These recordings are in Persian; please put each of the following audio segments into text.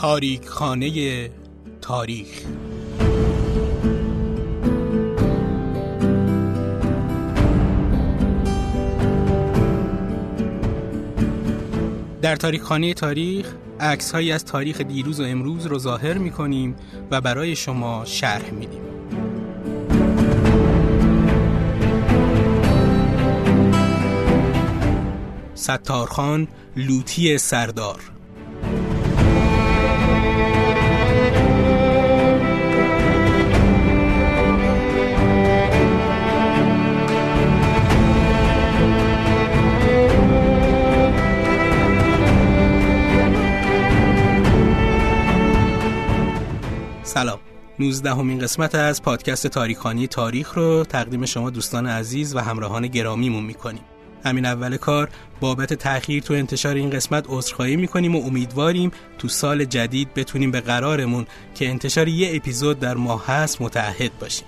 تاریک خانه تاریخ در تاریک خانه تاریخ عکس هایی از تاریخ دیروز و امروز رو ظاهر می کنیم و برای شما شرح میدیم. ستارخان لوتی سردار سلام. 19 همین قسمت از پادکست تاریخانی تاریخ رو تقدیم شما دوستان عزیز و همراهان گرامیمون می‌کنیم. همین اول کار بابت تأخیر تو انتشار این قسمت عذرخواهی می‌کنیم و امیدواریم تو سال جدید بتونیم به قرارمون که انتشار یه اپیزود در ماه هست متعهد باشیم.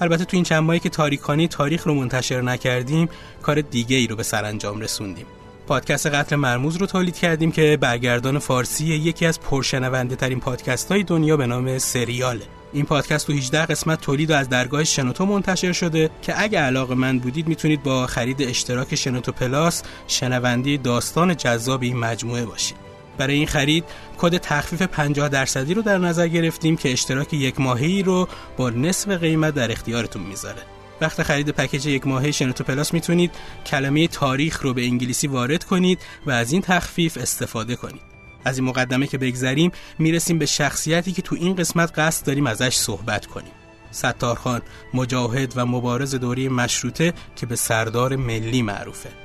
البته تو این چند ماهی که تاریخانی تاریخ رو منتشر نکردیم کار دیگه ای رو به سرانجام رسوندیم. پادکست قتل مرموز رو تولید کردیم که برگردان فارسی یکی از پرشنونده ترین پادکست های دنیا به نام سریاله این پادکست تو 18 قسمت تولید و از درگاه شنوتو منتشر شده که اگه علاقه من بودید می‌تونید با خرید اشتراک شنوتو پلاس شنوندی داستان جذاب این مجموعه باشید. برای این خرید کد تخفیف 50 درصدی رو در نظر گرفتیم که اشتراک یک ماهی رو با نصف قیمت در اختیارتون می‌ذاره. وقت خرید پکیج یک ماهه شنوتو پلاس می‌تونید کلمه تاریخ رو به انگلیسی وارد کنید و از این تخفیف استفاده کنید. از این مقدمه که بگذریم می‌رسیم به شخصیتی که تو این قسمت قصد داریم ازش صحبت کنیم. ستارخان مجاهد و مبارز دوری مشروطه که به سردار ملی معروفه.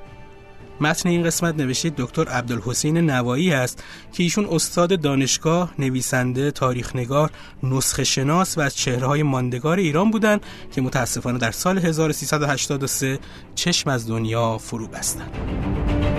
متن این قسمت نوشته دکتر عبدالحسین نوایی است که ایشون استاد دانشگاه، نویسنده، تاریخنگار، نسخه شناس و از چهرههای ماندگار ایران بودند که متاسفانه در سال 1383 چشم از دنیا فرو بستند.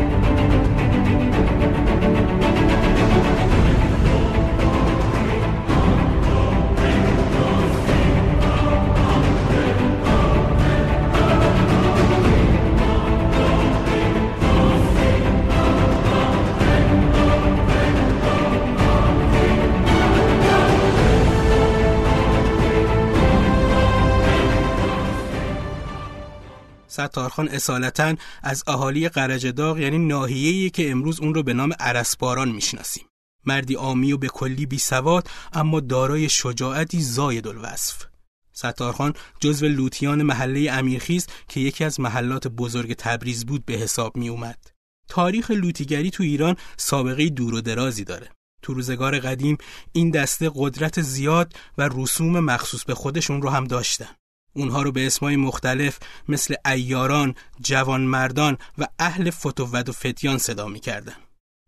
ستارخان اصالتا از اهالی قرجداغ یعنی ناحیه‌ای که امروز اون رو به نام عرسباران می‌شناسیم مردی آمی و به کلی بی سواد اما دارای شجاعتی زاید الوصف ستارخان جزو لوتیان محله امیرخیز که یکی از محلات بزرگ تبریز بود به حساب می اومد. تاریخ لوتیگری تو ایران سابقه دور و درازی داره. تو روزگار قدیم این دسته قدرت زیاد و رسوم مخصوص به خودشون رو هم داشتن. اونها رو به اسمای مختلف مثل ایاران، جوانمردان و اهل فتوود و فتیان صدا می‌کردن.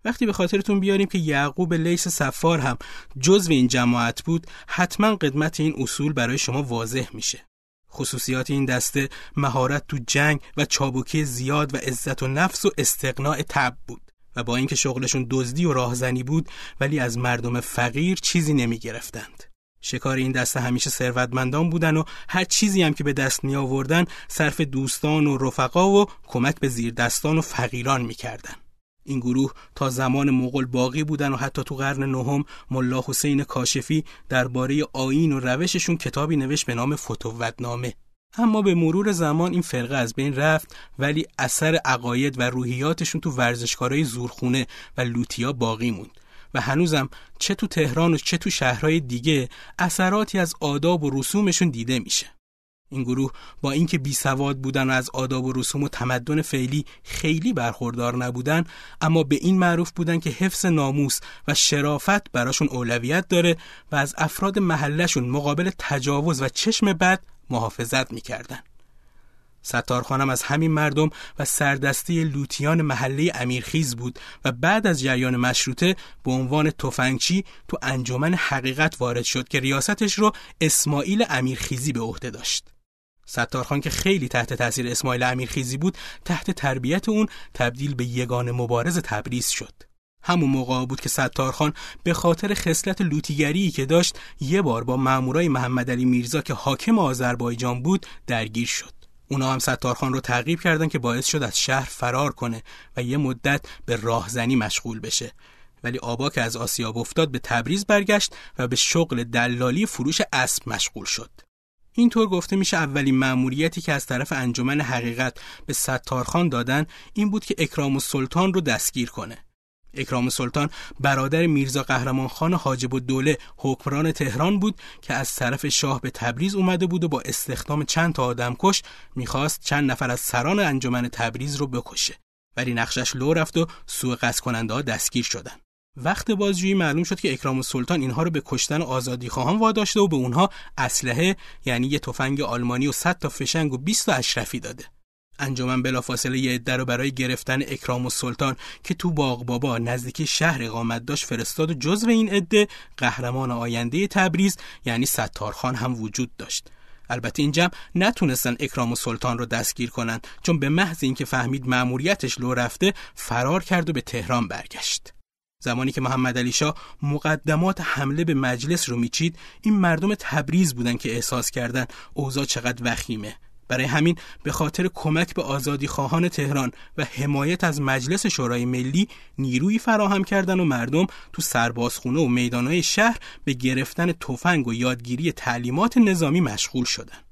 وقتی به خاطرتون بیاریم که یعقوب لیس سفار هم جزو این جماعت بود حتما قدمت این اصول برای شما واضح میشه. خصوصیات این دسته مهارت تو جنگ و چابکی زیاد و عزت و نفس و استقناع تب بود و با اینکه شغلشون دزدی و راهزنی بود ولی از مردم فقیر چیزی نمی گرفتند. شکار این دسته همیشه ثروتمندان بودن و هر چیزی هم که به دست می آوردن صرف دوستان و رفقا و کمک به زیر دستان و فقیران می‌کردن. این گروه تا زمان مغول باقی بودن و حتی تو قرن نهم ملا حسین کاشفی درباره آیین و روششون کتابی نوشت به نام فتوتنامه اما به مرور زمان این فرقه از بین رفت ولی اثر عقاید و روحیاتشون تو ورزشکارای زورخونه و لوتیا باقی موند و هنوزم چه تو تهران و چه تو شهرهای دیگه اثراتی از آداب و رسومشون دیده میشه. این گروه با اینکه بی سواد بودن و از آداب و رسوم و تمدن فعلی خیلی برخوردار نبودن اما به این معروف بودن که حفظ ناموس و شرافت براشون اولویت داره و از افراد محلشون مقابل تجاوز و چشم بد محافظت می‌کردن. ستارخانم از همین مردم و سردسته لوتیان محله امیرخیز بود و بعد از جریان مشروطه به عنوان تفنگچی تو انجمن حقیقت وارد شد که ریاستش رو اسماعیل امیرخیزی به عهده داشت. ستارخان که خیلی تحت تاثیر اسماعیل امیرخیزی بود تحت تربیت اون تبدیل به یگان مبارز تبریز شد. همون موقع بود که ستارخان به خاطر خصلت لوتیگری که داشت یه بار با مامورای محمد علی میرزا که حاکم آذربایجان بود درگیر شد. اونا هم ستارخان رو تعقیب کردن که باعث شد از شهر فرار کنه و یه مدت به راهزنی مشغول بشه ولی آبا که از آسیاب افتاد به تبریز برگشت و به شغل دلالی فروش اسب مشغول شد. اینطور گفته میشه اولین مأموریتی که از طرف انجمن حقیقت به ستارخان دادن این بود که اکرام السلطان رو دستگیر کنه. اکرام سلطان برادر میرزا قهرمان خان حاجب الدوله حکمران تهران بود که از طرف شاه به تبریز اومده بود و با استخدام چند تا آدم کش می‌خواست چند نفر از سران انجمن تبریز رو بکشه. ولی نقشش لو رفت و سوء قصد کننده ها دستگیر شدن. وقت بازجویی معلوم شد که اکرام السلطان اینها رو به کشتن آزادی خواهان واداشته و به اونها اسلحه یعنی یه تفنگ آلمانی و 100 تا فشنگ و 20 تا اشرفی داده. انجمن بلافاصله یه عده رو برای گرفتن اکرام السلطان که تو باغ بابا نزدیکی شهر اقامت داشت فرستاد و جزو این عده قهرمان آینده تبریز یعنی ستارخان هم وجود داشت. البته این جمع نتونستن اکرام سلطان رو دستگیر کنند چون به محض اینکه فهمید مأموریتش لو رفته فرار کرد و به تهران برگشت. زمانی که محمد علی شاه مقدمات حمله به مجلس رو میچید این مردم تبریز بودن که احساس کردن اوضاع چقدر وخیمه. برای همین به خاطر کمک به آزادی خواهان تهران و حمایت از مجلس شورای ملی نیروی فراهم کردن و مردم تو سربازخونه و میدانهای شهر به گرفتن تفنگ و یادگیری تعلیمات نظامی مشغول شدند.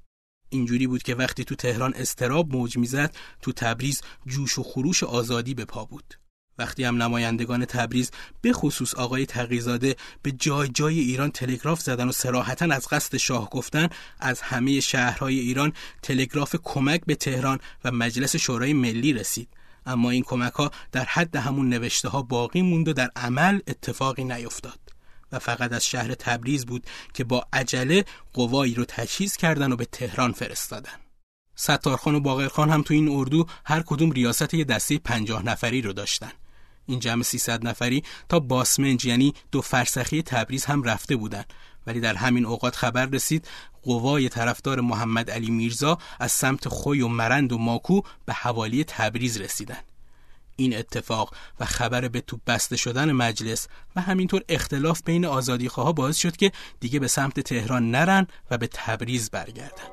اینجوری بود که وقتی تو تهران استراب موج می‌زد تو تبریز جوش و خروش آزادی به پا بود. وقتی هم نمایندگان تبریز به خصوص آقای تقیزاده به جای جای ایران تلگراف زدن و سراحتا از قصد شاه گفتن از همه شهرهای ایران تلگراف کمک به تهران و مجلس شورای ملی رسید. اما این کمک ها در حد همون نوشته ها باقی موند و در عمل اتفاقی نیفتاد. و فقط از شهر تبریز بود که با عجله قوایی رو تجهیز کردن و به تهران فرستادن. ستارخان و باقرخان هم تو این اردو هر کدوم ریاست یه دسته پنجاه نفری رو داشتن. این جمع 300 نفری تا باسمنج یعنی دو فرسخی تبریز هم رفته بودند. ولی در همین اوقات خبر رسید قوای طرفدار محمد علی میرزا از سمت خوی و مرند و ماکو به حوالی تبریز رسیدند. این اتفاق و خبر به توپ بسته شدن مجلس و همینطور اختلاف بین آزادیخواها باعث شد که دیگه به سمت تهران نرن و به تبریز برگردن.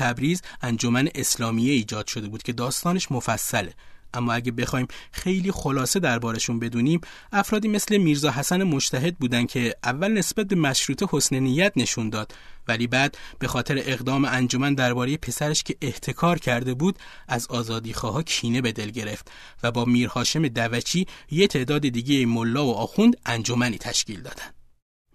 تبریز انجمن اسلامیه ایجاد شده بود که داستانش مفصله. اما اگه بخوایم خیلی خلاصه دربارشون بدونیم افرادی مثل میرزا حسن مشتهد بودن که اول نسبت به مشروط حسن نیت نشون داد. ولی بعد به خاطر اقدام انجمن درباره پسرش که احتکار کرده بود از آزادیخواها کینه به دل گرفت و با میر هاشم دوچی یه تعداد دیگه ملا و آخوند انجمنی تشکیل دادند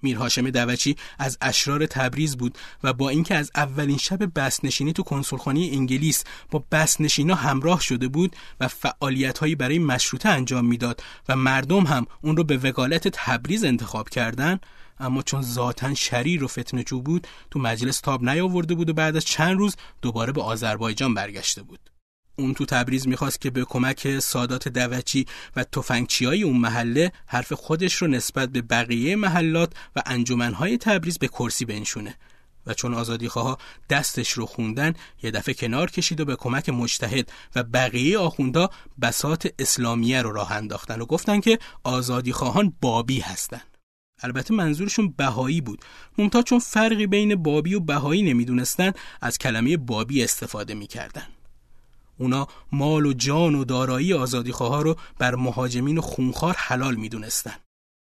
میر هاشم دوچی از اشرار تبریز بود و با اینکه از اولین شب بسنشینی تو کنسولخانه انگلیس با بسنشینا همراه شده بود و فعالیت‌هایی برای مشروطه انجام می‌داد و مردم هم اون رو به وکالت تبریز انتخاب کردن اما چون ذاتا شریر و فتنجو بود تو مجلس تاب نیاورده بود و بعد از چند روز دوباره به آذربایجان برگشته بود. اون تو تبریز می‌خواست که به کمک سادات دوچی و تفنگچی های اون محله حرف خودش رو نسبت به بقیه محلات و انجمنهای تبریز به کرسی بنشونه. و چون آزادی خواه دستش رو خوندن یه دفعه کنار کشید و به کمک مجتهد و بقیه آخوندا بسات اسلامیه رو راه انداختن و گفتن که آزادی خواهان بابی هستن. البته منظورشون بهایی بود. ممتاز چون فرقی بین بابی و بهایی نمی‌دونستن از کلمه بابی استفاده می‌کردن. اونا مال و جان و دارایی آزادی خواه رو بر مهاجمین و خونخوار حلال می‌دونستن.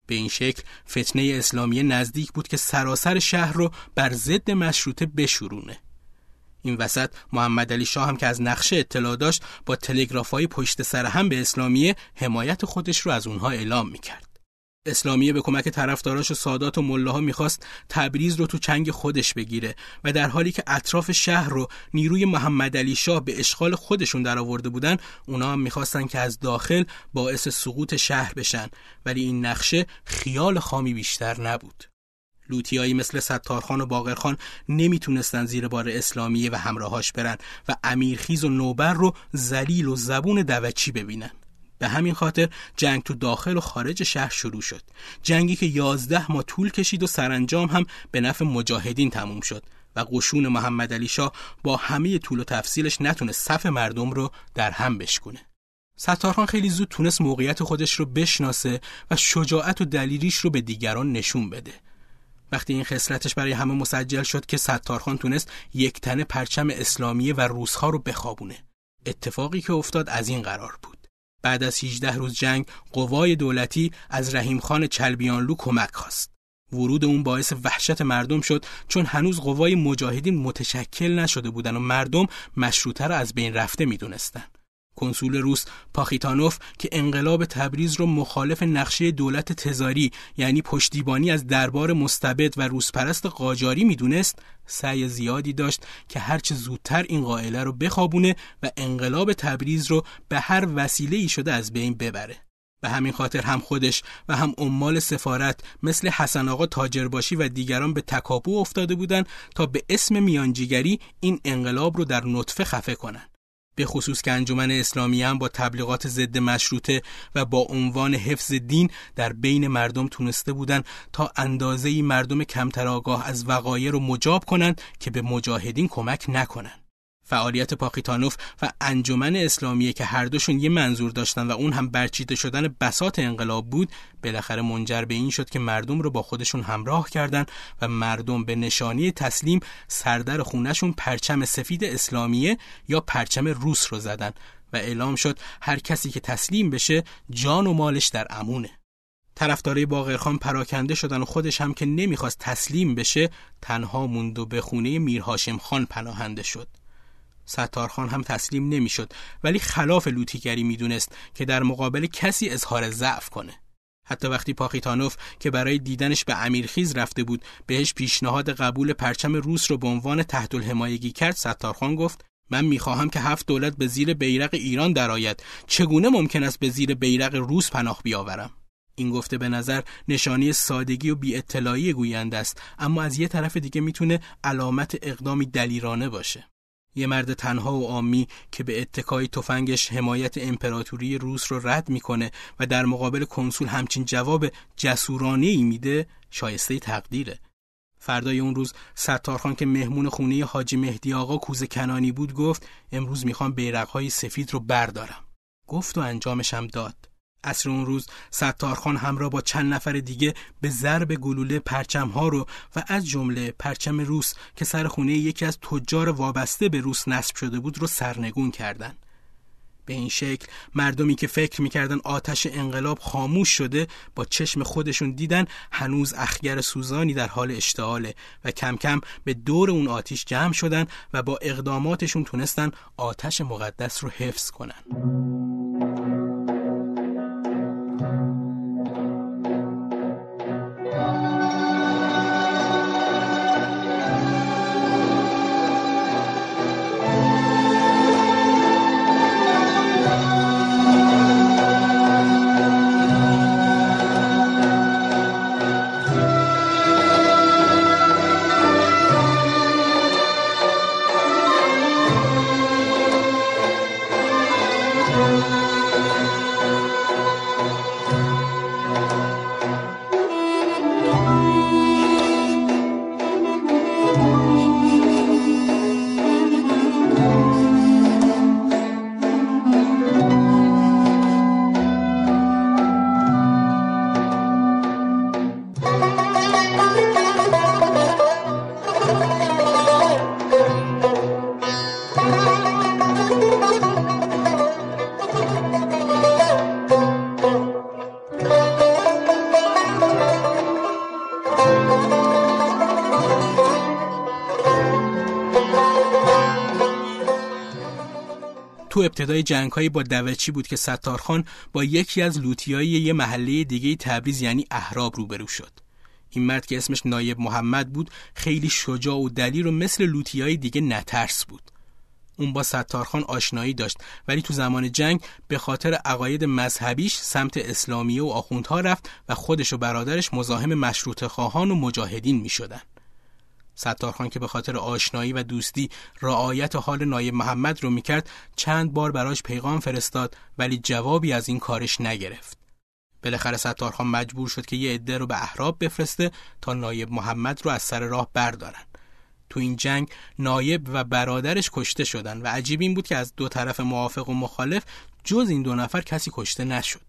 به این شکل فتنه اسلامی نزدیک بود که سراسر شهر رو بر ضد مشروطه بشورونه. این وسط محمد علی شاه هم که از نقشه اطلاع داشت با تلگراف های پشت سر هم به اسلامیه حمایت خودش رو از اونها اعلام می‌کرد. اسلامیه به کمک طرفداراش و سادات و ملاها می‌خواست تبریز رو تو چنگ خودش بگیره و در حالی که اطراف شهر رو نیروی محمد علی شاه به اشغال خودشون درآورده بودن اونا هم می‌خواستن که از داخل باعث سقوط شهر بشن. ولی این نقشه خیال خامی بیشتر نبود. لوتیایی مثل ستارخان و باقرخان نمی‌تونستن زیر بار اسلامیه و همراهاش برن و امیرخیز و نوبر رو زلیل و زبون دوچی ببینن. به همین خاطر جنگ تو داخل و خارج شهر شروع شد. جنگی که یازده ماه طول کشید و سرانجام هم به نفع مجاهدین تموم شد و قشون محمد علی شاه با همه طول و تفصیلش نتونه صف مردم رو در هم بشکونه. ستارخان خیلی زود تونست موقعیت خودش رو بشناسه و شجاعت و دلیریش رو به دیگران نشون بده. وقتی این خصلتش برای همه مسجل شد که ستارخان تونست یک تنه پرچم اسلامیه و روسها رو بخوابونه. اتفاقی که افتاد از این قرار بود. بعد از 18 روز جنگ قوای دولتی از رحیم خان چلبیانلو کمک خواست. ورود اون باعث وحشت مردم شد چون هنوز قوای مجاهدین متشکل نشده بودن و مردم مشروطه را از بین رفته می‌دونستند. کنسول روس پاخیتانوف که انقلاب تبریز رو مخالف نقشه دولت تزاری یعنی پشتیبانی از دربار مستبد و روسپرست قاجاری می‌دونست سعی زیادی داشت که هرچه زودتر این قائله رو بخوابونه و انقلاب تبریز رو به هر وسیله ای شده از بین ببره به همین خاطر هم خودش و هم عمال سفارت مثل حسن آقا تاجرباشی و دیگران به تکاپو افتاده بودند تا به اسم میانجیگری این انقلاب رو در نطفه خفه کنند. به خصوص که انجمن اسلامی هم با تبلیغات ضد مشروطه و با عنوان حفظ دین در بین مردم تونسته بودند تا اندازه مردم کمتر آگاه از وقایع رو مجاب کنند که به مجاهدین کمک نکنند. فعالیت پاکیتانوف و انجمن اسلامیه که هر دوشون یه منظور داشتن و اون هم برچیده شدن بسات انقلاب بود بالاخره منجر به این شد که مردم رو با خودشون همراه کردند و مردم به نشانی تسلیم سردر خونشون پرچم سفید اسلامیه یا پرچم روس رو زدن و اعلام شد هر کسی که تسلیم بشه جان و مالش در امونه. طرفدارای باقرخان پراکنده شدن و خودش هم که نمی‌خواست تسلیم بشه تنها موند و به خونه میرهاشم خان پناهنده شد. ستارخان هم تسلیم نمی‌شد ولی خلاف لوتیگری می‌دونست که در مقابل کسی اظهار ضعف کنه. حتی وقتی پاخیتانوف که برای دیدنش به امیرخیز رفته بود بهش پیشنهاد قبول پرچم روس رو به عنوان تحت الحمایگی کرد ستارخان گفت من می‌خواهم که هفت دولت به زیر بیرق ایران درآید. چگونه ممکن است به زیر بیرق روس پناه بیاورم؟ این گفته به نظر نشانی سادگی و بی اطلاعی گوینده است اما از یه طرف دیگه می‌تونه علامت اقدامی دلیرانه باشه. یه مرد تنها و عامی که به اتکای تفنگش حمایت امپراتوری روس رو رد می‌کنه و در مقابل کنسول همچین جواب جسورانه ای میده شایسته تقدیره. فردای اون روز ستارخان که مهمون خونه حاجی مهدی آقا کوز کنانی بود گفت امروز می‌خوام بیرقهای سفید رو بردارم. گفت و انجامش هم داد. عصر اون روز ستارخان همراه با چند نفر دیگه به ضرب گلوله پرچم ها رو و از جمله پرچم روس که سر خونه یکی از تجار وابسته به روس نصب شده بود رو سرنگون کردند. به این شکل مردمی که فکر می‌کردن آتش انقلاب خاموش شده با چشم خودشون دیدن هنوز اخگر سوزانی در حال اشتعاله و کم کم به دور اون آتیش جمع شدن و با اقداماتشون تونستن آتش مقدس رو حفظ کنن ابتدای جنگهایی با دوچی بود که ستارخان با یکی از لوتیایی یه محله دیگه تبریز یعنی اهراب روبرو شد این مرد که اسمش نایب محمد بود خیلی شجاع و دلیر و مثل لوتیای دیگه نترس بود اون با ستارخان آشنایی داشت ولی تو زمان جنگ به خاطر عقاید مذهبیش سمت اسلامیه و آخوندها رفت و خودش و برادرش مزاحم مشروط خواهان و مجاهدین می شدن. ستارخان که به خاطر آشنایی و دوستی رعایت حال نایب محمد رو می‌کرد چند بار براش پیغام فرستاد ولی جوابی از این کارش نگرفت. بالاخره ستارخان مجبور شد که یه عده رو به احراب بفرسته تا نایب محمد رو از سر راه بردارن. تو این جنگ نایب و برادرش کشته شدن و عجیب این بود که از دو طرف موافق و مخالف جز این دو نفر کسی کشته نشد.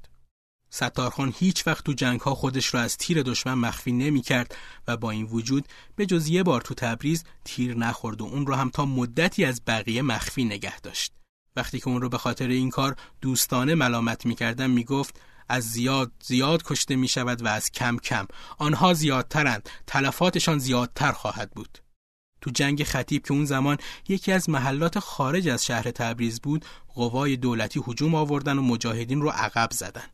ستارخان هیچ وقت تو جنگ ها خودش را از تیر دشمن مخفی نمی کرد و با این وجود به جز یه بار تو تبریز تیر نخورد و اون رو هم تا مدتی از بقیه مخفی نگه داشت. وقتی که اون رو به خاطر این کار دوستانه ملامت می‌کردن می‌گفت از زیاد زیاد کشته می شود و از کم کم. آنها زیادترند. تلفاتشان زیادتر خواهد بود. تو جنگ خطیب که اون زمان یکی از محلات خارج از شهر تبریز بود قوای دولتی هجوم آوردن و مجاهدین رو عقب زدن.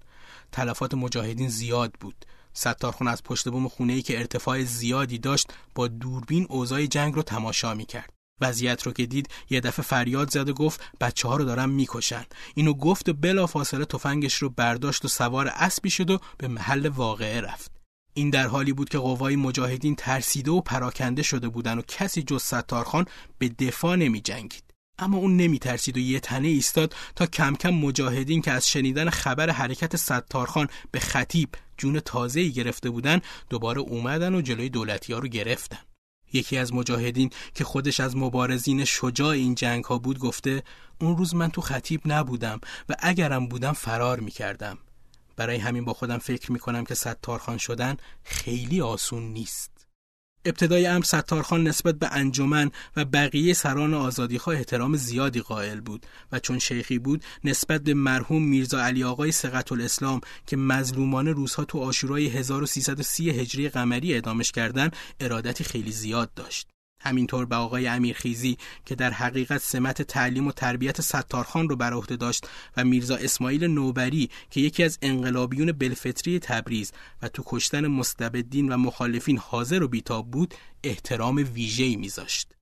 تلفات مجاهدین زیاد بود. ستارخون از پشت بوم خونه ای که ارتفاع زیادی داشت با دوربین اوضاع جنگ رو تماشا می‌کرد. وضعیت رو که دید یه دفعه فریاد زد و گفت بچه ها رو دارن می‌کشن. اینو گفت و بلا فاصله تفنگش رو برداشت و سوار اسبی شد و به محل واقعه رفت. این در حالی بود که قوای مجاهدین ترسیده و پراکنده شده بودن و کسی جز ستارخان به دفاع نمی جنگید. اما اون نمی ترسید و یه تنه ایستاد تا کم کم مجاهدین که از شنیدن خبر حرکت ستارخان به خطیب جون تازه‌ای گرفته بودن دوباره اومدن و جلوی دولتی ها رو گرفتن. یکی از مجاهدین که خودش از مبارزین شجاع این جنگ ها بود گفته اون روز من تو خطیب نبودم و اگرم بودم فرار می کردم. برای همین با خودم فکر می کنم که ستارخان شدن خیلی آسون نیست. ابتدای امر ستارخان نسبت به انجمن و بقیه سران آزادیخواه احترام زیادی قائل بود و چون شیخی بود نسبت به مرحوم میرزا علی آقای سقط الاسلام که مظلومان روزها تو آشورای 1330 هجری قمری اعدامش کردن ارادتی خیلی زیاد داشت. همینطور به آقای امیرخیزی که در حقیقت سمت تعلیم و تربیت ستارخان رو بر عهده داشت و میرزا اسماعیل نوبری که یکی از انقلابیون بلفتری تبریز و تو کشتن مستبدین و مخالفین حاضر و بیتاب بود احترام ویژه‌ای میذاشت.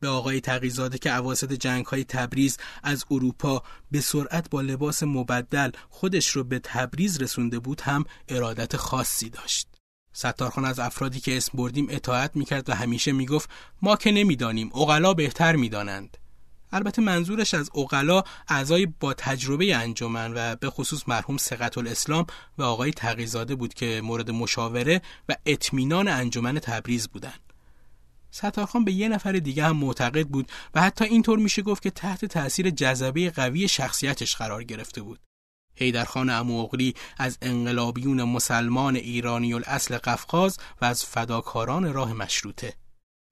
به آقای تقیزاده که عواسط جنگ های تبریز از اروپا به سرعت با لباس مبدل خودش رو به تبریز رسونده بود هم ارادت خاصی داشت. ستارخان از افرادی که اسم بردیم اطاعت می‌کرد و همیشه می‌گفت ما که نمی‌دانیم اغلا بهتر می‌دانند البته منظورش از اغلا اعضای با تجربه انجمن و به خصوص مرحوم سقط الاسلام و آقای تقیزاده بود که مورد مشاوره و اطمینان انجمن تبریز بودند. ستارخان به یه نفر دیگه هم معتقد بود و حتی اینطور میشه گفت که تحت تاثیر جذبه قوی شخصیتش قرار گرفته بود. حیدرخان اموغلی از انقلابیون مسلمان ایرانی الاصل قفقاز و از فداکاران راه مشروطه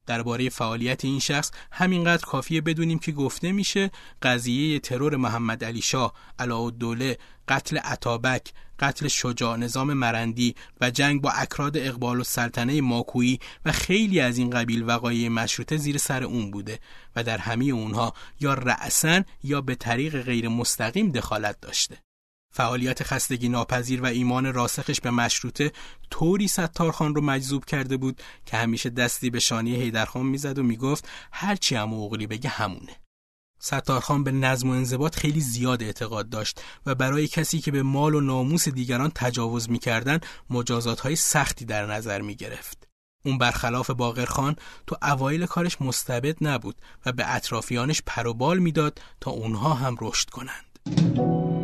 درباره فعالیت این شخص همینقدر کافیه بدونیم که گفته میشه قضیه ترور محمد علی شاه، علاءالدوله، قتل عطابک، قتل شجاع نظام مرندی و جنگ با اکراد اقبال و سلطنه ماکویی و خیلی از این قبیل وقایع مشروطه زیر سر اون بوده و در همه اونها یا رأسن یا به طریق غیر مستقیم دخالت داشته. فعالیت خستگی ناپذیر و ایمان راسخش به مشروطه طوری ستارخان رو مجذوب کرده بود که همیشه دستی به شانی حیدرخان می‌زد و می‌گفت هرچی هم اوغلی بگه همونه. ستارخان به نظم و انضباط خیلی زیاد اعتقاد داشت و برای کسی که به مال و ناموس دیگران تجاوز می‌کردن مجازات های سختی در نظر می گرفت. اون برخلاف باقرخان تو اوایل کارش مستبد نبود و به اطرافیانش پروبال می‌داد تا اونها هم رشد کنند.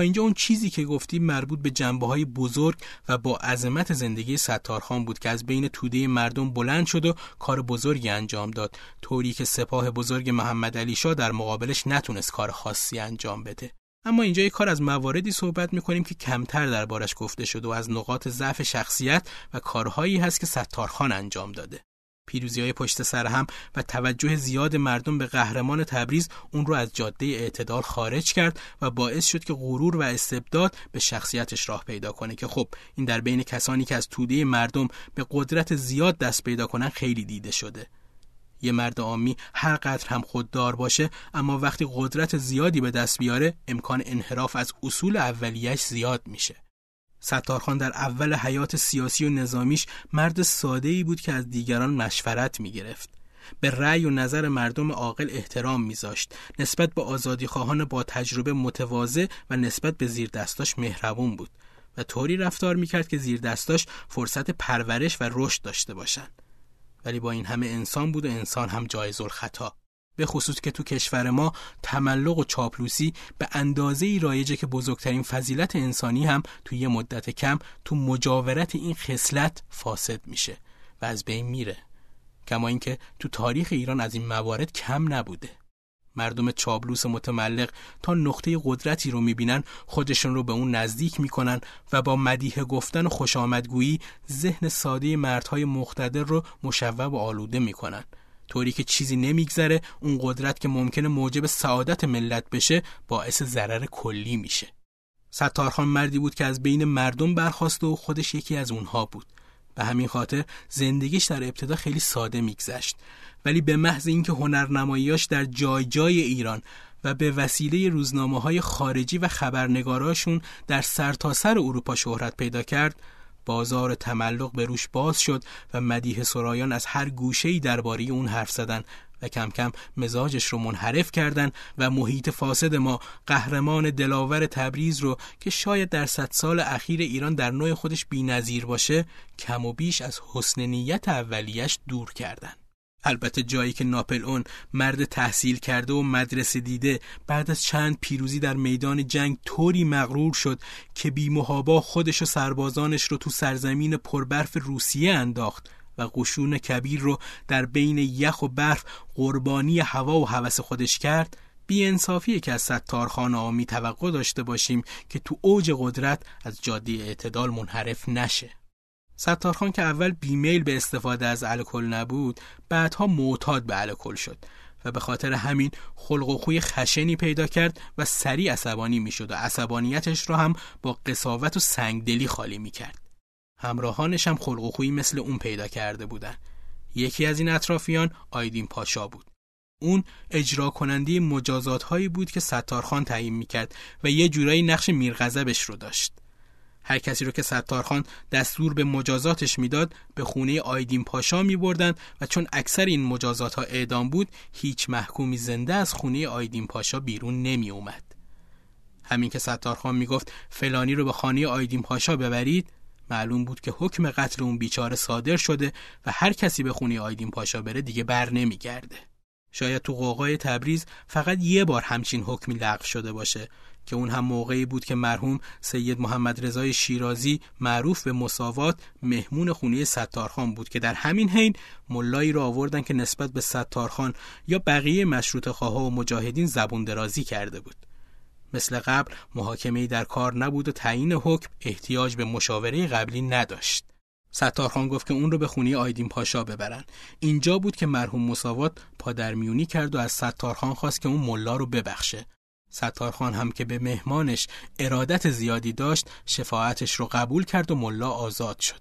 اینجا اون چیزی که گفتیم مربوط به جنبه های بزرگ و با عظمت زندگی ستارخان بود که از بین توده مردم بلند شد و کار بزرگی انجام داد. طوری که سپاه بزرگ محمد علی شاه در مقابلش نتونست کار خاصی انجام بده. اما اینجا یک کار از مواردی صحبت می‌کنیم که کمتر دربارش گفته شده و از نقاط ضعف شخصیت و کارهایی هست که ستارخان انجام داده. پیروزی های پشت سر هم و توجه زیاد مردم به قهرمان تبریز اون رو از جاده اعتدال خارج کرد و باعث شد که غرور و استبداد به شخصیتش راه پیدا کنه که خب این در بین کسانی که از توده مردم به قدرت زیاد دست پیدا کنن خیلی دیده شده. یه مرد عامی هر قدر هم خوددار باشه اما وقتی قدرت زیادی به دست بیاره امکان انحراف از اصول اولیش زیاد میشه. ستارخان در اول حیات سیاسی و نظامیش مرد ساده ای بود که از دیگران مشورت می گرفت. به رأی و نظر مردم عاقل احترام میذاشت. نسبت به آزادی خواهان با تجربه متواضع و نسبت به زیر دستاش مهربون بود و طوری رفتار می‌کرد که زیر دستاش فرصت پرورش و رشد داشته باشند. ولی با این همه انسان بود و انسان هم جایز الخطا به خصوص که تو کشور ما تملق و چاپلوسی به اندازه ای رایجه که بزرگترین فضیلت انسانی هم تو یه مدت کم تو مجاورت این خصلت فاسد میشه و از بین میره. کما اینکه تو تاریخ ایران از این موارد کم نبوده. مردم چابلوس متملق تا نقطه قدرتی رو می‌بینن خودشون رو به اون نزدیک می‌کنن و با مدیه گفتن و خوش ذهن ساده مردهای مقتدر رو مشوب و آلوده می‌کنن. طوری که چیزی نمیگذره اون قدرت که ممکنه موجب سعادت ملت بشه باعث ضرر کلی میشه. ستارخان مردی بود که از بین مردم برخواست و خودش یکی از اونها بود. به همین خاطر زندگیش در ابتدا خیلی ساده میگذشت. ولی به محض اینکه هنرنماییاش در جای جای ایران و به وسیله روزنامه های خارجی و خبرنگاراشون در سرتاسر سر اروپا شهرت پیدا کرد بازار تملق به روش باز شد و مدیه سرایان از هر گوشه‌ای درباره اون حرف زدن و کم کم مزاجش رو منحرف کردن و محیط فاسد ما قهرمان دلاور تبریز رو که شاید در صد سال اخیر ایران در نوع خودش بینظیر باشه کم و بیش از حسن نیت اولیش دور کردن. البته جایی که ناپل اون مرد تحصیل کرده و مدرسه دیده بعد از چند پیروزی در میدان جنگ طوری مغرور شد که بی محابا خودش و سربازانش رو تو سرزمین پربرف روسیه انداخت و قشون کبیر رو در بین یخ و برف قربانی هوا و هوس خودش کرد. بی انصافیه که از ستارخان آمی توقع داشته باشیم که تو اوج قدرت از جاده اعتدال منحرف نشه. ستارخان که اول بیمیل به استفاده از الکل نبود بعدها معتاد به الکل شد و به خاطر همین خلق و خوی خشنی پیدا کرد و سریع عصبانی می‌شد و عصبانیتش را هم با قصاوت و سنگدلی خالی می‌کرد. همراهانش هم خلق و خویی مثل اون پیدا کرده بودن. یکی از این اطرافیان آیدین پاشا بود. اون اجرا کننده مجازات هایی بود که ستارخان تعیین می‌کرد و یه جورایی نقش میرغضبش رو داشت. هر کسی رو که ستارخان دستور به مجازاتش می‌داد به خونه آیدین پاشا می بردن و چون اکثر این مجازات ها اعدام بود هیچ محکومی زنده از خونه آیدین پاشا بیرون نمی اومد. همین که ستارخان می‌گفت فلانی رو به خانه آیدین پاشا ببرید معلوم بود که حکم قتل اون بیچاره صادر شده و هر کسی به خونه آیدین پاشا بره دیگه بر نمیگرده. شاید تو قوقای تبریز فقط یه بار همچین حکمی لغو شده باشه که اون هم موقعی بود که مرحوم سید محمد رضای شیرازی معروف به مساوات مهمون خونه ستارخان بود که در همین حین ملایی را آوردن که نسبت به ستارخان یا بقیه مشروط خواه و مجاهدین زبون درازی کرده بود. مثل قبل محاکمه در کار نبود و تعیین حکم احتیاج به مشاوره قبلی نداشت. ستارخان گفت که اون رو به خونه آیدین پاشا ببرن. اینجا بود که مرحوم مساوات پادرمیونی کرد و از ستارخان خواست که اون ملا رو ببخشه. ستارخان هم که به مهمانش ارادت زیادی داشت شفاعتش رو قبول کرد و ملا آزاد شد.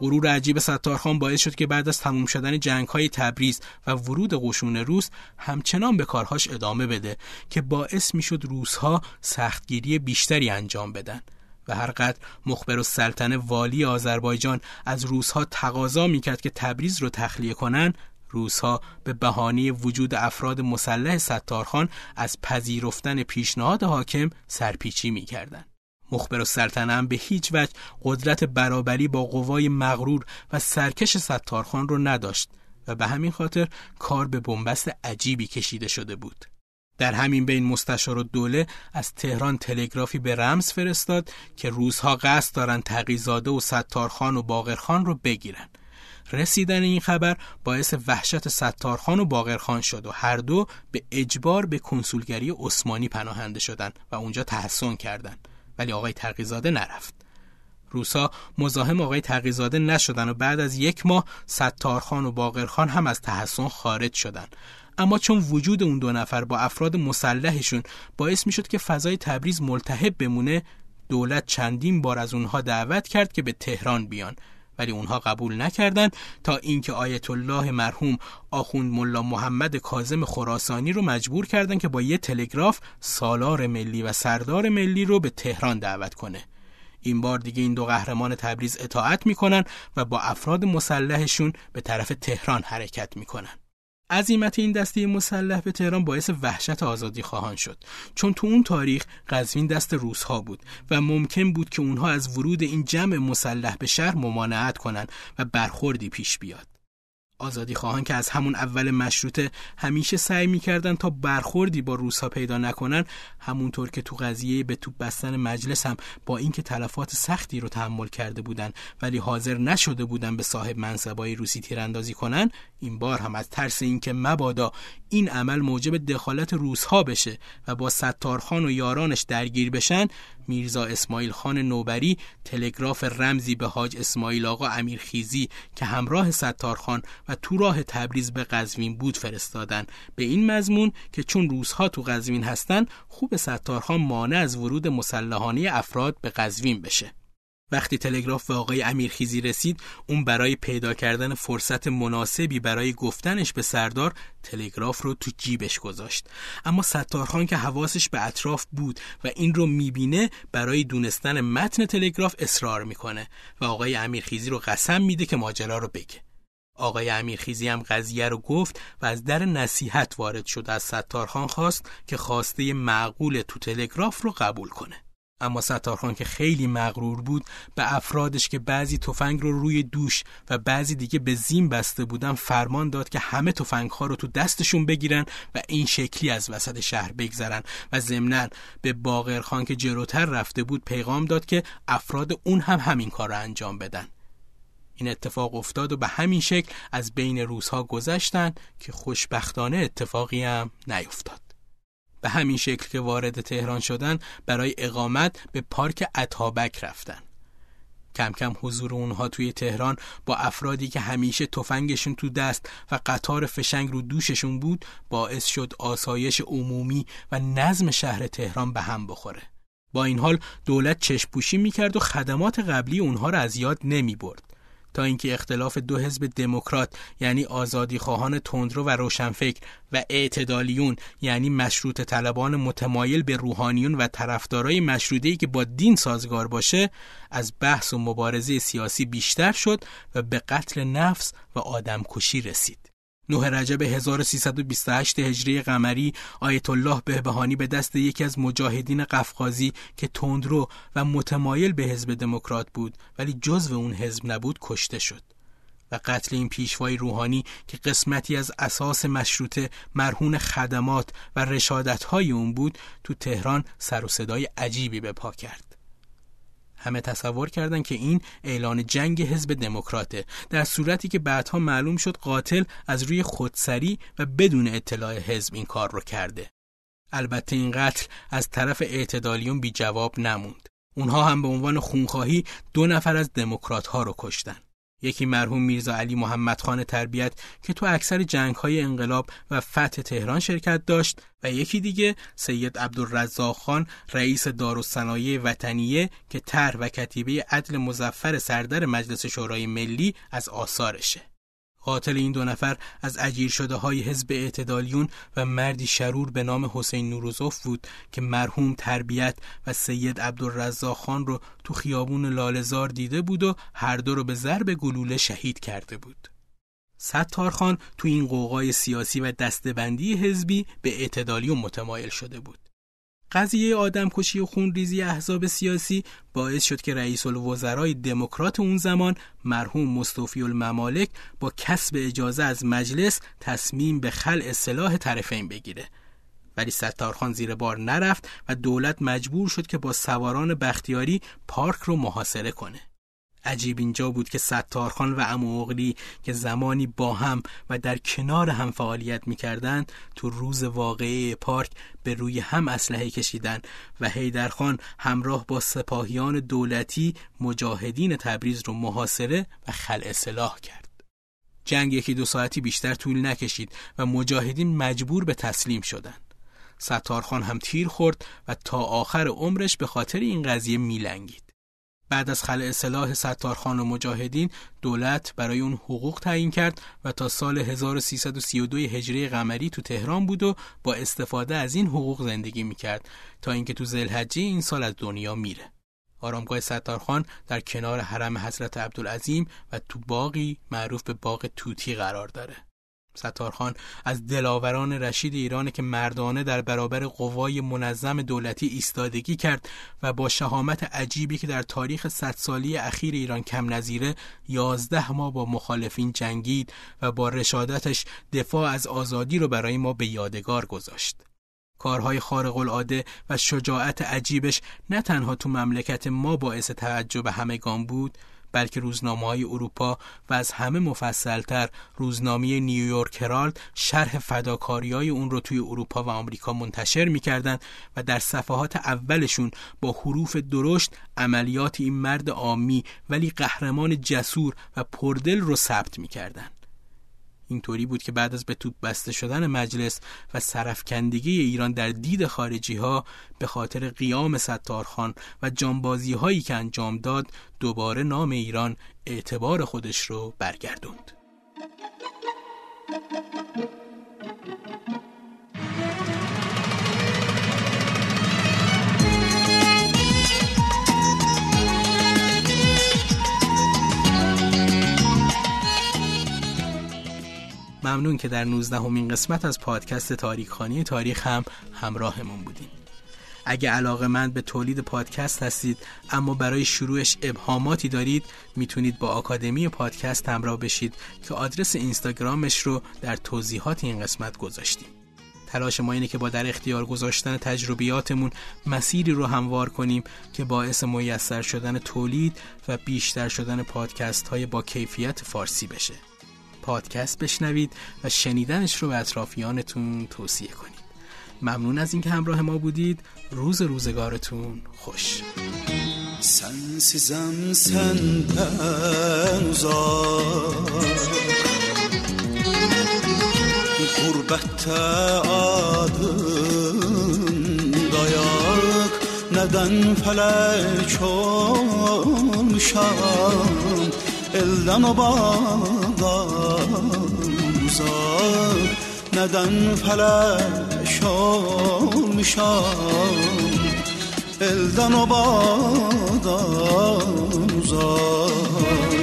غرور عجیب ستارخان باعث شد که بعد از تموم شدن جنگ های تبریز و ورود قشون روس همچنان به کارهاش ادامه بده که باعث می‌شد روسها سختگیری بیشتری انجام بدن. و هر قدر مخبر السلطنه والی آذربایجان از روسها تقاضا می‌کرد که تبریز رو تخلیه کنن روسها به بهانه وجود افراد مسلح ستارخان از پذیرفتن پیشنهاد حاکم سرپیچی می‌کردند. مخبر السلطنه هم به هیچ وجه قدرت برابری با قوای مغرور و سرکش ستارخان رو نداشت و به همین خاطر کار به بنبست عجیبی کشیده شده بود. در همین بین مستشار دوله از تهران تلگرافی به رمز فرستاد که روزها قصد دارن تقیزاده و ستارخان و باقرخان رو بگیرن. رسیدن این خبر باعث وحشت ستارخان و باقرخان شد و هر دو به اجبار به کنسولگری عثمانی پناهنده شدند و اونجا تحسن کردند. ولی آقای تقیزاده نرفت. روسا مزاحم آقای تقیزاده نشدن و بعد از یک ماه ستارخان و باقرخان هم از تحسن خارج شدن. اما چون وجود اون دو نفر با افراد مسلحشون باعث می‌شد که فضای تبریز ملتهب بمونه دولت چندین بار از اونها دعوت کرد که به تهران بیان. ولی اونها قبول نکردند تا اینکه آیت الله مرحوم آخوند ملا محمد کاظم خراسانی رو مجبور کردند که با یه تلگراف سالار ملی و سردار ملی رو به تهران دعوت کنه. این بار دیگه این دو قهرمان تبریز اطاعت می‌کنن و با افراد مسلحشون به طرف تهران حرکت می‌کنن. عظیمت این دسته مسلح به تهران باعث وحشت آزادی خواهان شد. چون تو اون تاریخ قزوین دست روسها بود و ممکن بود که اونها از ورود این جمع مسلح به شهر ممانعت کنند و برخوردی پیش بیاد. آزادی خواهان که از همون اول مشروطه همیشه سعی می‌کردن تا برخوردی با روسها پیدا نکنن همونطور که تو قضیه به توپ بستن مجلس هم با اینکه تلفات سختی رو تحمل کرده بودن ولی حاضر نشده بودن به صاحب منصبای روسی تیراندازی کنن این بار هم از ترس اینکه مبادا این عمل موجب دخالت روسها بشه و با ستارخان و یارانش درگیر بشن میرزا اسماعیل خان نوبری تلگراف رمزی به حاج اسماعیل آقا امیرخیزی که همراه ستارخان و تو راه تبریز به قزوین بود فرستادن. به این مضمون که چون روزها تو قزوین هستن خوب ستارخان مانع از ورود مسلحانه افراد به قزوین بشه. وقتی تلگراف به آقای امیرخیزی رسید اون برای پیدا کردن فرصت مناسبی برای گفتنش به سردار تلگراف رو تو جیبش گذاشت. اما ستارخان که حواسش به اطراف بود و این رو می‌بینه برای دونستن متن تلگراف اصرار می‌کنه و آقای امیرخیزی رو قسم میده که ماجرا رو بگه. آقای امیرخیزی هم قضیه رو گفت و از در نصیحت وارد شد. از ستارخان خواست که خواسته معقول تو تلگراف رو قبول کنه. اما ستارخان که خیلی مغرور بود به افرادش که بعضی تفنگ رو روی دوش و بعضی دیگه به زین بسته بودن فرمان داد که همه تفنگ ها رو تو دستشون بگیرن و این شکلی از وسط شهر بگذرن و ضمنا به باقرخان که جلوتر رفته بود پیغام داد که افراد اون هم همین کار رو انجام بدن. این اتفاق افتاد و به همین شکل از بین روزها گذشتن که خوشبختانه اتفاقی هم نیفتاد. به همین شکل که وارد تهران شدن برای اقامت به پارک اتابک رفتن. کم کم حضور اونها توی تهران با افرادی که همیشه تفنگشون تو دست و قطار فشنگ رو دوششون بود باعث شد آسایش عمومی و نظم شهر تهران به هم بخوره. با این حال دولت چشپوشی می‌کرد و خدمات قبلی اونها را از یاد نمی برد تا اینکه اختلاف دو حزب دموکرات یعنی آزادی خواهان تندرو و روشنفکر و اعتدالیون یعنی مشروط طلبان متمایل به روحانیون و طرفدارای مشروطه‌ای که با دین سازگار باشه از بحث و مبارزه سیاسی بیشتر شد و به قتل نفس و آدمکشی رسید. 9 رجب 1328 هجری قمری آیت الله بهبهانی به دست یکی از مجاهدین قفقازی که تندرو و متمایل به حزب دموکرات بود ولی جزو اون حزب نبود کشته شد. و قتل این پیشوای روحانی که قسمتی از اساس مشروطه مرهون خدمات و رشادتهای اون بود تو تهران سر و صدای عجیبی به پا کرد. همه تصور کردند که این اعلان جنگ حزب دموکراته. در صورتی که بعدها معلوم شد قاتل از روی خودسری و بدون اطلاع حزب این کار رو کرده. البته این قتل از طرف اعتدالیون بی جواب نموند. اونها هم به عنوان خونخواهی دو نفر از دموکرات ها رو کشتن. یکی مرحوم میرزا علی محمد خان تربیت که تو اکثر جنگ های انقلاب و فتح تهران شرکت داشت و یکی دیگه سید عبدالرزاق خان رئیس دارالصنایع وطنیه که تر و کتیبه عدل مزفر سردر مجلس شورای ملی از آثارشه. قاتل این دو نفر از اجیر شده های حزب اعتدالیون و مردی شرور به نام حسین نوروزوف بود که مرحوم تربیت و سید عبدالرزاق خان رو تو خیابون لالزار دیده بود و هر دو رو به ضرب گلوله شهید کرده بود. ستار خان تو این قوقای سیاسی و دستبندی حزبی به اعتدالیون متمایل شده بود. قضیه آدمکشی و خونریزی احزاب سیاسی باعث شد که رئیس الوزرای دموکرات اون زمان مرحوم مصطفی الممالک با کسب اجازه از مجلس تصمیم به خلع سلاح طرفین بگیره. ولی ستارخان زیر بار نرفت و دولت مجبور شد که با سواران بختیاری پارک رو محاصره کنه. عجیب اینجا بود که ستارخان و اموغلی که زمانی با هم و در کنار هم فعالیت می‌کردند تو روز واقعی پارک به روی هم اسلحه کشیدن و هیدرخان همراه با سپاهیان دولتی مجاهدین تبریز رو محاصره و خلع سلاح کرد. جنگ یکی دو ساعتی بیشتر طول نکشید و مجاهدین مجبور به تسلیم شدند. ستارخان هم تیر خورد و تا آخر عمرش به خاطر این قضیه میلنگید. بعد از خلع سلاح ستارخان و مجاهدین دولت برای اون حقوق تعیین کرد و تا سال 1332 هجری قمری تو تهران بود و با استفاده از این حقوق زندگی می‌کرد تا اینکه تو زلحجه این سال از دنیا میره. آرامگاه ستارخان در کنار حرم حضرت عبدالعظیم و تو باقی معروف به باغ توتی قرار داره. ستارخان از دلاوران رشید ایران که مردانه در برابر قوای منظم دولتی ایستادگی کرد و با شهامت عجیبی که در تاریخ صد سالی اخیر ایران کم نظیره یازده ماه با مخالفین جنگید و با رشادتش دفاع از آزادی رو برای ما به یادگار گذاشت. کارهای خارق العاده و شجاعت عجیبش نه تنها تو مملکت ما باعث تعجب همگان بود بلکه روزنامه های اروپا و از همه مفصلتر روزنامه نیویورک هرالد شرح فداکاری های اون رو توی اروپا و آمریکا منتشر می‌کردند و در صفحات اولشون با حروف درشت عملیات این مرد عامی ولی قهرمان جسور و پردل رو ثبت می‌کردند. اینطوری بود که بعد از به توپ بسته شدن مجلس و سرفکندگی ایران در دید خارجی ها به خاطر قیام ستارخان و جانبازی هایی که انجام داد دوباره نام ایران اعتبار خودش رو برگردوند. ممنون که در 19 همین قسمت از پادکست تاریخخانی تاریخ هم همراهمون بودین اگه علاقه من به تولید پادکست هستید اما برای شروعش ابهاماتی دارید می‌تونید با آکادمی پادکست همراه بشید که آدرس اینستاگرامش رو در توضیحات این قسمت گذاشتیم. تلاش ما اینه که با در اختیار گذاشتن تجربیاتمون مسیری رو هموار کنیم که باعث میسر شدن تولید و بیشتر شدن پادکست های با کیفیت فارسی بشه. پادکست بشنوید و شنیدنش رو به اطرافیانتون توصیه کنید. ممنون از اینکه همراه ما بودید. روز روزگارتون خوش. Sensizem senden uzak Gurbette adın dayak Neden felek olmuşam Elden obadan uzak. Neden feleş olmuşam? Elden obadan uzak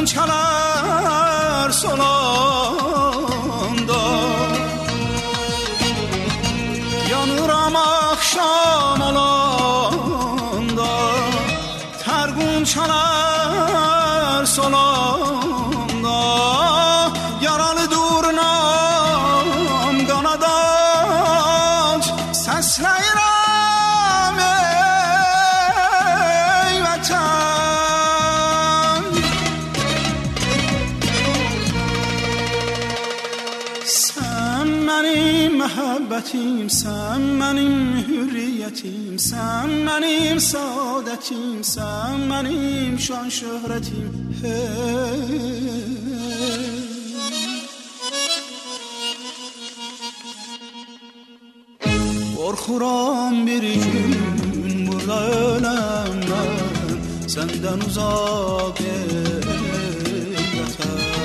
Davul çalar sona hürriyetim sen benim hürriyetim sen benim saadetim sen benim şan şöhretim. Hey. Korkuram bir gün burada ölem senden uzak yatarım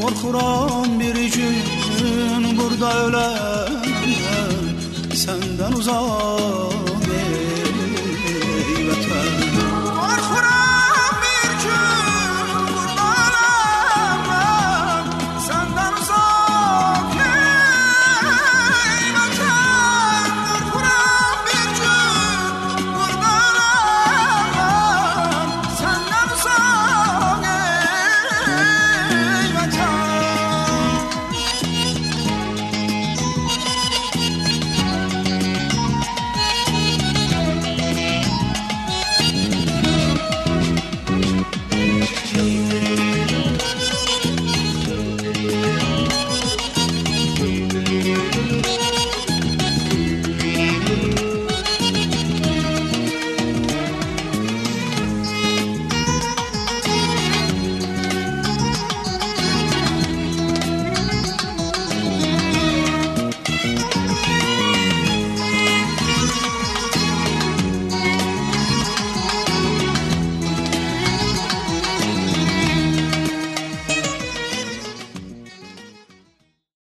Korkuram bir gün burada ölem senden uzak.